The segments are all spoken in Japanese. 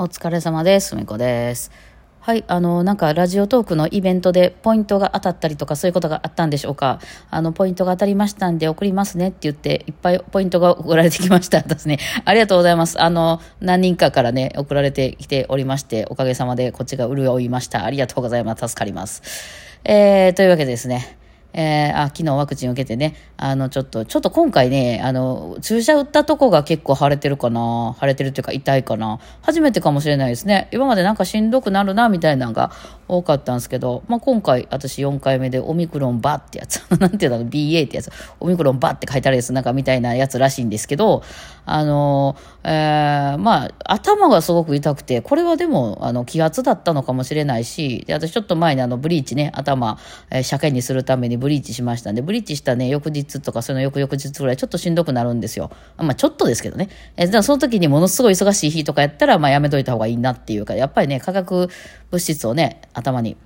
お疲れ様です。みこです。はい、あの、なんかラジオトークのイベントでポイントが当たったりとかそういうことがあったんでしょうか？あの、ポイントが当たりましたんで送りますねって言って、いっぱいポイントが送られてきました。ですね。ありがとうございます。あの、何人かからね、送られてきておりまして、おかげさまでこっちが潤いました。ありがとうございます。助かります。えー、というわけでですね。えー、あ、昨日ワクチン受けてね、あの、ちょっと、ちょっと今回ね、あの、注射打ったとこが結構腫れてるかな。腫れてるっていうか痛いかな。初めてかもしれないですね。今までなんかしんどくなるな、みたいなのが多かったんですけど、まあ、今回、私4回目でオミクロンバってやつ、なんていうの、BA ってやつ、オミクロンバって書いてあるやつ、なんかみたいなやつらしいんですけど、あの、えー、まあ、頭がすごく痛くて、これはでも、あの、気圧だったのかもしれないし、で、私ちょっと前にあの、ブリーチね、頭、えー、車検にするためにブリーチしましたんで、ブリーチしたね、翌日とか、その翌々日ぐらいちょっとしんどくなるんですよ。まあ、ちょっとですけどね。えー、だからその時にものすごい忙しい日とかやったら、まあ、やめといた方がいいなっていうか、やっぱりね、化学物質をね、頭に、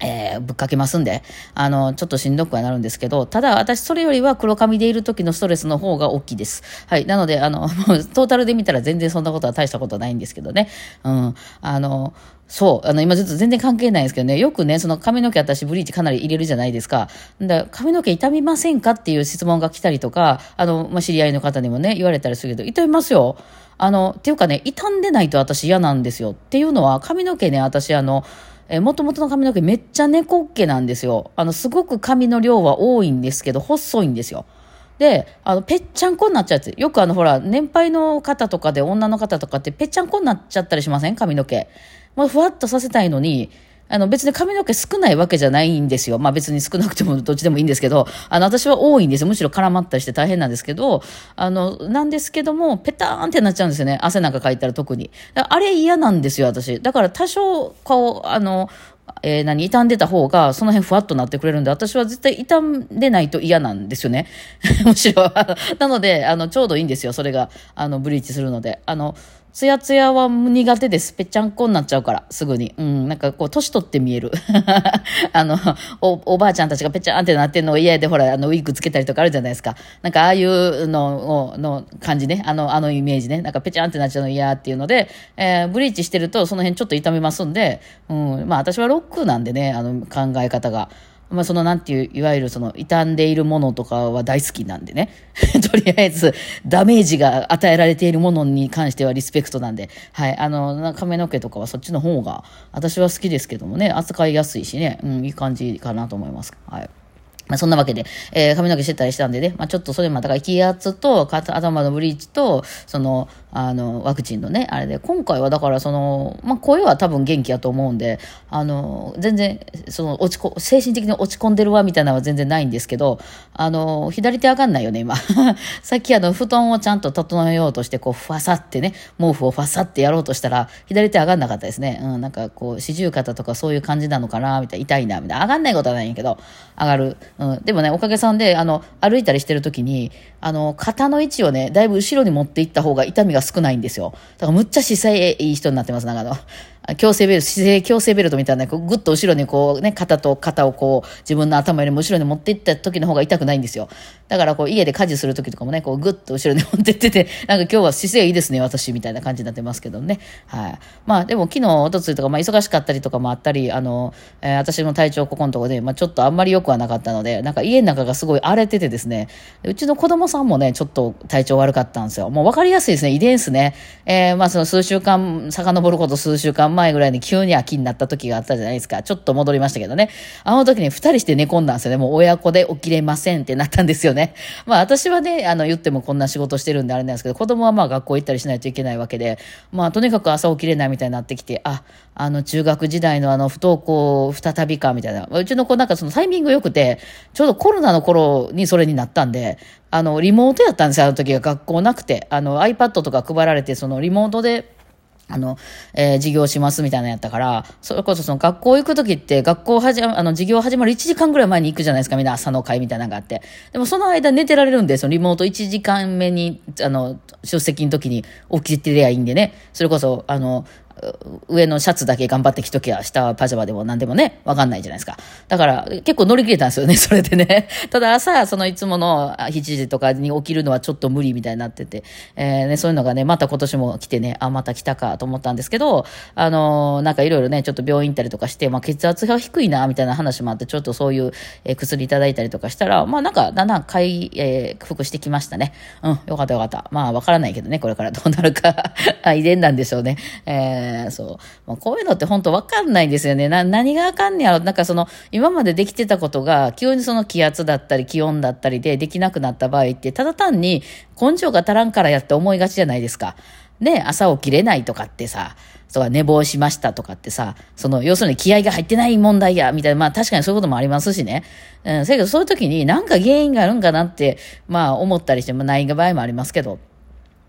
えー、ぶっかけますんで、あの、ちょっとしんどくはなるんですけど、ただ私それよりは黒髪でいる時のストレスの方が大きいです。はい。なので、あの、トータルで見たら全然そんなことは大したことはないんですけどね。うん。あの、そう。あの、今ちょっと全然関係ないんですけどね、よくね、その髪の毛私ブリーチかなり入れるじゃないですか。だ髪の毛痛みませんかっていう質問が来たりとか、あの、まあ、知り合いの方にもね、言われたりするけど、痛みますよ。あの、っていうかね、傷んでないと私嫌なんですよ。っていうのは、髪の毛ね、私あの、えー、もともとの髪の毛めっちゃ猫っ毛なんですよ。あの、すごく髪の量は多いんですけど、細いんですよ。で、あの、ぺっちゃんこになっちゃうやつ。よくあの、ほら、年配の方とかで女の方とかってぺっちゃんこになっちゃったりしません？髪の毛。まあふわっとさせたいのに、あの別に髪の毛少ないわけじゃないんですよ。まあ別に少なくてもどっちでもいいんですけど、あの私は多いんですよ。むしろ絡まったりして大変なんですけど、あの、なんですけども、ペターンってなっちゃうんですよね。汗なんかかいたら特に。あれ嫌なんですよ、私。だから多少、こう、あの、えー、何、傷んでた方が、その辺ふわっとなってくれるんで、私は絶対傷んでないと嫌なんですよね。むしろ。なので、あの、ちょうどいいんですよ。それが、あの、ブリーチするので。あの、ツヤツヤは苦手です。ぺっちゃんこになっちゃうから、すぐに。うん、なんかこう、年取って見える。あのお、おばあちゃんたちがぺちゃんってなってんのが嫌で、ほら、あの、ウィッグつけたりとかあるじゃないですか。なんか、ああいうのの感じね。あの、あのイメージね。なんか、ぺちゃんってなっちゃうの嫌っていうので、えー、ブリーチしてると、その辺ちょっと痛みますんで、うん、まあ、私はロックなんでね、あの、考え方が。まあ、その、なんていう、いわゆるその、傷んでいるものとかは大好きなんでね。とりあえず、ダメージが与えられているものに関してはリスペクトなんで、はい。あの、髪の毛とかはそっちの方が、私は好きですけどもね、扱いやすいしね、うん、いい感じかなと思います。はい。まあ、そんなわけで、えー、髪の毛してたりしたんでね、まあ、ちょっとそれも、だから気圧と、頭のブリーチと、その、あの、ワクチンのね、あれで、今回はだからその、まあ、声は多分元気やと思うんで、あの、全然、その、落ちこ、精神的に落ち込んでるわ、みたいなのは全然ないんですけど、あの、左手上がんないよね、今。さっきあの、布団をちゃんと整えようとして、こう、ファサってね、毛布をファサってやろうとしたら、左手上がんなかったですね。うん、なんかこう、四十肩とかそういう感じなのかな、みたいな、痛いな、みたいな。上がんないことはないんやけど、上がる。うん、でもね、おかげさんで、あの、歩いたりしてるときに、あの、肩の位置をね、だいぶ後ろに持っていった方が痛みが少ないんですよ。だからむっちゃ姿勢いい人になってます、長野。強制ベルト、姿勢強制ベルトみたいな、こうぐっと後ろにこうね、肩と肩をこう、自分の頭よりも後ろに持っていった時の方が痛くないんですよ。だからこう、家で家事する時とかもね、こう、ぐっと後ろに持ってってて、なんか今日は姿勢いいですね、私、みたいな感じになってますけどね。はい。まあ、でも昨日、おとついとか、まあ、忙しかったりとかもあったり、あの、えー、私の体調ここのとこで、まあ、ちょっとあんまり良くはなかったので、なんか家の中がすごい荒れててですね、うちの子供さんもね、ちょっと体調悪かったんですよ。もう分かりやすいですね、遺伝子ね。えー、まあ、その数週間、遡ること数週間前ぐらいに急に秋になった時があったじゃないですか。ちょっと戻りましたけどね。あの時に二人して寝込んだんですよね。もう親子で起きれませんってなったんですよね。まあ私はね、あの言ってもこんな仕事してるんであれなんですけど、子供はまあ学校行ったりしないといけないわけで、まあとにかく朝起きれないみたいになってきて、あ、あの中学時代のあの不登校再びかみたいな。うちの子なんかそのタイミング良くて、ちょうどコロナの頃にそれになったんで、あのリモートやったんですよ、あの時が学校なくて。あの iPad とか配られて、そのリモートで、あの、えー、授業しますみたいなやったから、それこそその学校行くときって、学校はじあの、授業始まる1時間ぐらい前に行くじゃないですか、みんな朝の会みたいなのがあって。でもその間寝てられるんで、そのリモート1時間目に、あの、出席の時に起きてりゃいいんでね。それこそ、あの、上のシャツだけ頑張って着ときゃ、下はパジャマでも何でもね、わかんないじゃないですか。だから、結構乗り切れたんですよね、それでね。ただ朝、そのいつもの7時とかに起きるのはちょっと無理みたいになってて、えー、ね、そういうのがね、また今年も来てね、あ、また来たかと思ったんですけど、あのー、なんかいろいろね、ちょっと病院行ったりとかして、まあ、血圧が低いな、みたいな話もあって、ちょっとそういう、え、薬いただいたりとかしたら、まあなんか、だんだん回、えー、復してきましたね。うん、よかったよかった。まあ、わからないけどね、これからどうなるか 遺伝なんでしょうね。えー、そう。まあ、こういうのって本当わかんないんですよね。な、何があかんねやろ。なんかその、今までできてたことが、急にその気圧だったり気温だったりでできなくなった場合って、ただ単に根性が足らんからやって思いがちじゃないですか。ね、朝起きれないとかってさ、そう寝坊しましたとかってさ、その、要するに気合が入ってない問題や、みたいな、まあ確かにそういうこともありますしね。うん、せやけどそういう時になんか原因があるんかなって、まあ思ったりしてもない場合もありますけど。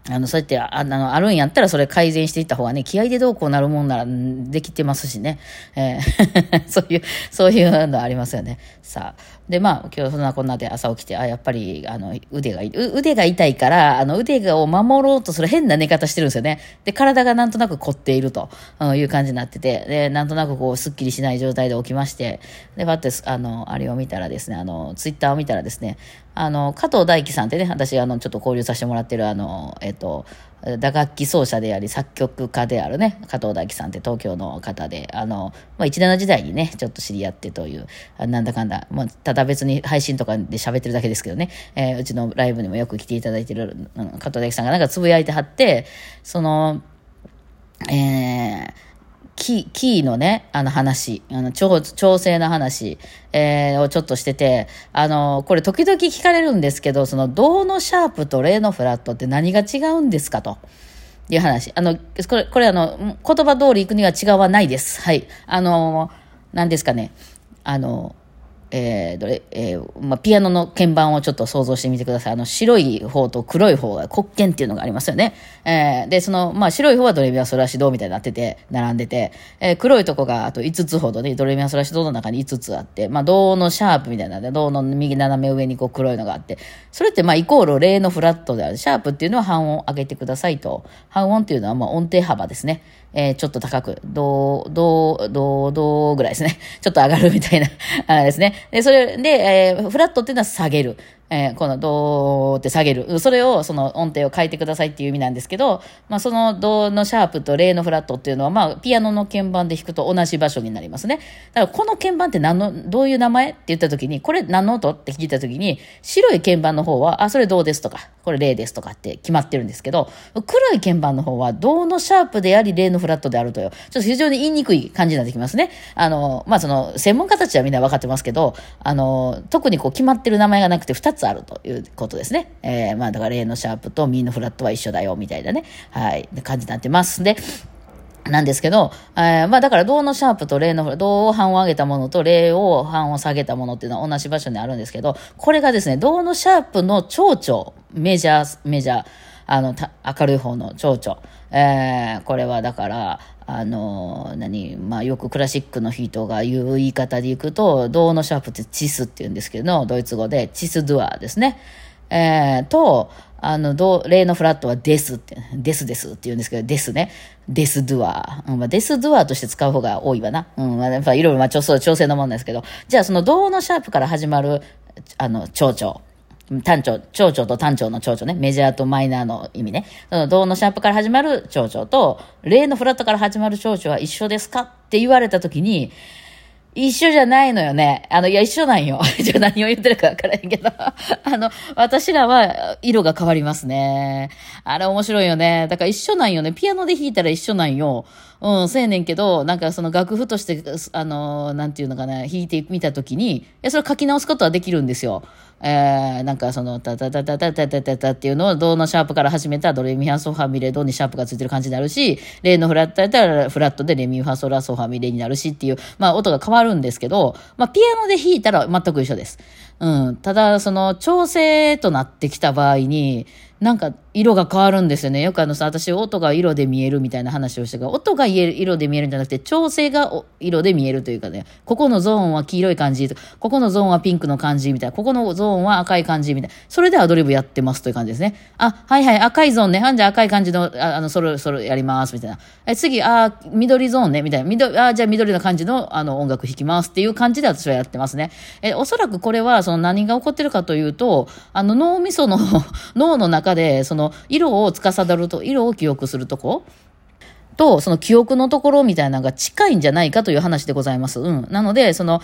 あの、そうやってああのあるんやったらそれ改善していった方がね、気合でどうこうなるもんならできてますしね。えー そういう、そういうのありますよね。さあ。で、まあ、今日そんなこんなで朝起きて、あ、やっぱり、あの、腕が、腕が痛いから、あの、腕を守ろうとする変な寝方してるんですよね。で、体がなんとなく凝っているという感じになってて、で、なんとなくこう、すっきりしない状態で起きまして、で、パって、あの、あれを見たらですね、あの、ツイッターを見たらですね、あの、加藤大樹さんってね、私、あの、ちょっと交流させてもらってる、あの、えっと、打楽器奏者であり作曲家であるね、加藤大樹さんって東京の方で、あの、まあ、17時代にね、ちょっと知り合ってという、なんだかんだ、まあ、ただ別に配信とかで喋ってるだけですけどね、えー、うちのライブにもよく来ていただいてる、加藤大樹さんがなんかつぶやいてはって、その、えー、キー、キーのね、あの話、あの調、調整の話、えー、をちょっとしてて、あの、これ時々聞かれるんですけど、その、銅のシャープと例のフラットって何が違うんですかと。いう話。あの、これ、これあの、言葉通り行くには違わないです。はい。あの、何ですかね。あの、えー、どれ、えー、まあ、ピアノの鍵盤をちょっと想像してみてください。あの、白い方と黒い方が黒鍵っていうのがありますよね。えー、で、その、まあ、白い方はドレミアソラシドみたいになってて、並んでて、えー、黒いとこがあと5つほどね、ドレミアソラシドの中に5つあって、まあ、銅のシャープみたいなんで、銅の右斜め上にこう黒いのがあって、それってまあ、イコール0のフラットである。シャープっていうのは半音上げてくださいと。半音っていうのはまあ、音程幅ですね。えー、ちょっと高く、どう、どう、どう、どうぐらいですね。ちょっと上がるみたいな、あですね。で、それで、えー、フラットっていうのは下げる。えー、このドーって下げる。それを、その音程を変えてくださいっていう意味なんですけど、まあ、そのドのシャープとレのフラットっていうのは、まあ、ピアノの鍵盤で弾くと同じ場所になりますね。だから、この鍵盤って何の、どういう名前って言った時に、これ何の音って聞いた時に、白い鍵盤の方は、あ、それドですとか、これ例ですとかって決まってるんですけど、黒い鍵盤の方は、銅のシャープであり、例のフラットであるという。ちょっと非常に言いにくい感じになってきますね。あの、まあ、その、専門家たちはみんな分かってますけど、あの、特にこう決まってる名前がなくて2つあるということですね。えー、まあだから例のシャープとミのフラットは一緒だよ、みたいなね。はい。感じになってます。で、なんですけど、えー、まあだから銅のシャープとレの、銅を半を上げたものとレを半を下げたものっていうのは同じ場所にあるんですけど、これがですね、銅のシャープの蝶々、メジャー、メジャー、あの、明るい方の蝶々。えー、これはだから、あの、何、まあよくクラシックの人が言う言い方でいくと、銅のシャープってチスって言うんですけど、ドイツ語でチスドゥアですね。えー、と、あの、ど例のフラットはデスって、デスデスって言うんですけど、デスね。デスドゥア。うん、まあ、デスドゥアとして使う方が多いわな。うん、まあ、やっぱいろいろ、まあ、調整、調整のもんですけど。じゃあ、その銅のシャープから始まる、あの、蝶々。単調、蝶々と単調の蝶々ね。メジャーとマイナーの意味ね。その銅のシャープから始まる蝶々と、例のフラットから始まる蝶々は一緒ですかって言われたときに、一緒じゃないのよね。あの、いや、一緒なんよ。じゃ何を言ってるかわからへんけど。あの、私らは色が変わりますね。あれ面白いよね。だから一緒なんよね。ピアノで弾いたら一緒なんよ。うん、せえねんけど、なんかその楽譜として、あの、なんていうのかな、弾いてみたときに、いや、それ書き直すことはできるんですよ。えー、なんかその、タタタタタタタタタっていうのを、ドのシャープから始めたドレミファソファミレドにシャープがついてる感じになるし、レのフラットやったらフラットでレミファソラソファミレになるしっていう、まあ音が変わるんですけど、まあピアノで弾いたら全く一緒です。うん。ただ、その調整となってきた場合に、なんか色が変わるんですよね。よくあのさ、私、音が色で見えるみたいな話をしてから、音が色で見えるんじゃなくて、調整が色で見えるというかね、ここのゾーンは黄色い感じ、ここのゾーンはピンクの感じみたいな、ここのゾーンは赤い感じみたいな、それでアドリブやってますという感じですね。あ、はいはい、赤いゾーンね。はんじゃ赤い感じの、ああの、それ、それやります、みたいな。え、次、あ、緑ゾーンね、みたいな。緑、あ、じゃあ緑の感じの、あの、音楽弾きますっていう感じで私はやってますね。え、おそらくこれは、何が起こってるかというと、あの、脳みその 脳の中で、その、色を司ると、色を記憶するとこ、と、その記憶のところみたいなのが近いんじゃないかという話でございます。うん。なので、その、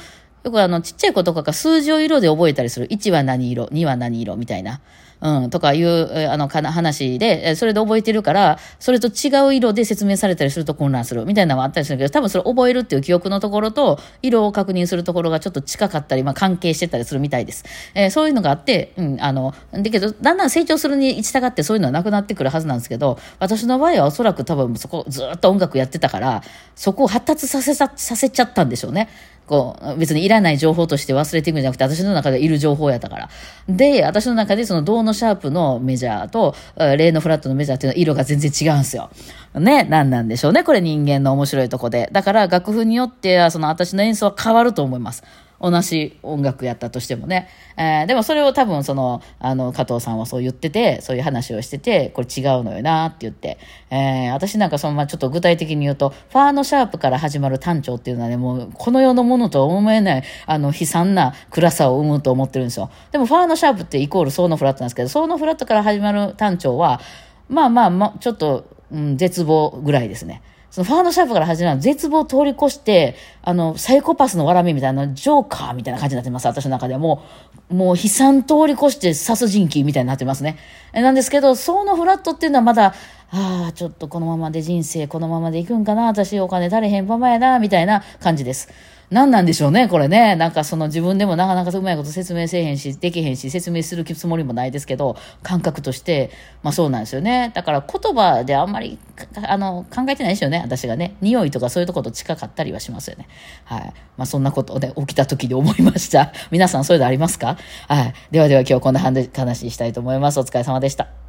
よくあの、ちっちゃい子とかが数字を色で覚えたりする。1は何色、2は何色みたいな。うん、とかいう、あの、かな、話で、それで覚えてるから、それと違う色で説明されたりすると混乱するみたいなのもあったりするけど、多分それ覚えるっていう記憶のところと、色を確認するところがちょっと近かったり、まあ関係してたりするみたいです。えー、そういうのがあって、うん、あの、だけど、だんだん成長するに従ってそういうのはなくなってくるはずなんですけど、私の場合はおそらく多分そこずっと音楽やってたから、そこを発達させさ、させちゃったんでしょうね。こう、別にいらない情報として忘れていくんじゃなくて、私の中でいる情報やったから。で、私の中でその銅のシャープのメジャーと、レイのフラットのメジャーっていうのは色が全然違うんですよ。ね、なんなんでしょうね。これ人間の面白いとこで。だから楽譜によっては、その私の演奏は変わると思います。同じ音楽やったとしてもね。えー、でもそれを多分その、あの、加藤さんはそう言ってて、そういう話をしてて、これ違うのよなって言って、えー、私なんかその、まあちょっと具体的に言うと、ファーのシャープから始まる単調っていうのはね、もうこの世のものとは思えない、あの、悲惨な暗さを生むと思ってるんですよ。でもファーのシャープってイコールソーのフラットなんですけど、ソーのフラットから始まる単調は、まあまあまあ、ちょっと、うん、絶望ぐらいですね。そのファーのシャープから始まる絶望を通り越して、あの、サイコパスのわらみみたいな、ジョーカーみたいな感じになってます、私の中でも。もう悲惨通り越して殺人鬼みたいになってますね。なんですけど、そのフラットっていうのはまだ、ああ、ちょっとこのままで人生このままでいくんかな、私お金足りへんままやな、みたいな感じです。何なんでしょうね、これね。なんかその自分でもなかなかうまいこと説明せえへんし、できへんし、説明するつもりもないですけど、感覚として、まあそうなんですよね。だから言葉であんまり、あの、考えてないですよね、私がね。匂いとかそういうとこと近かったりはしますよね。はい。まあそんなことで起きた時に思いました。皆さんそういうのありますか？はい。ではでは今日こんな話したいと思います。お疲れ様でした。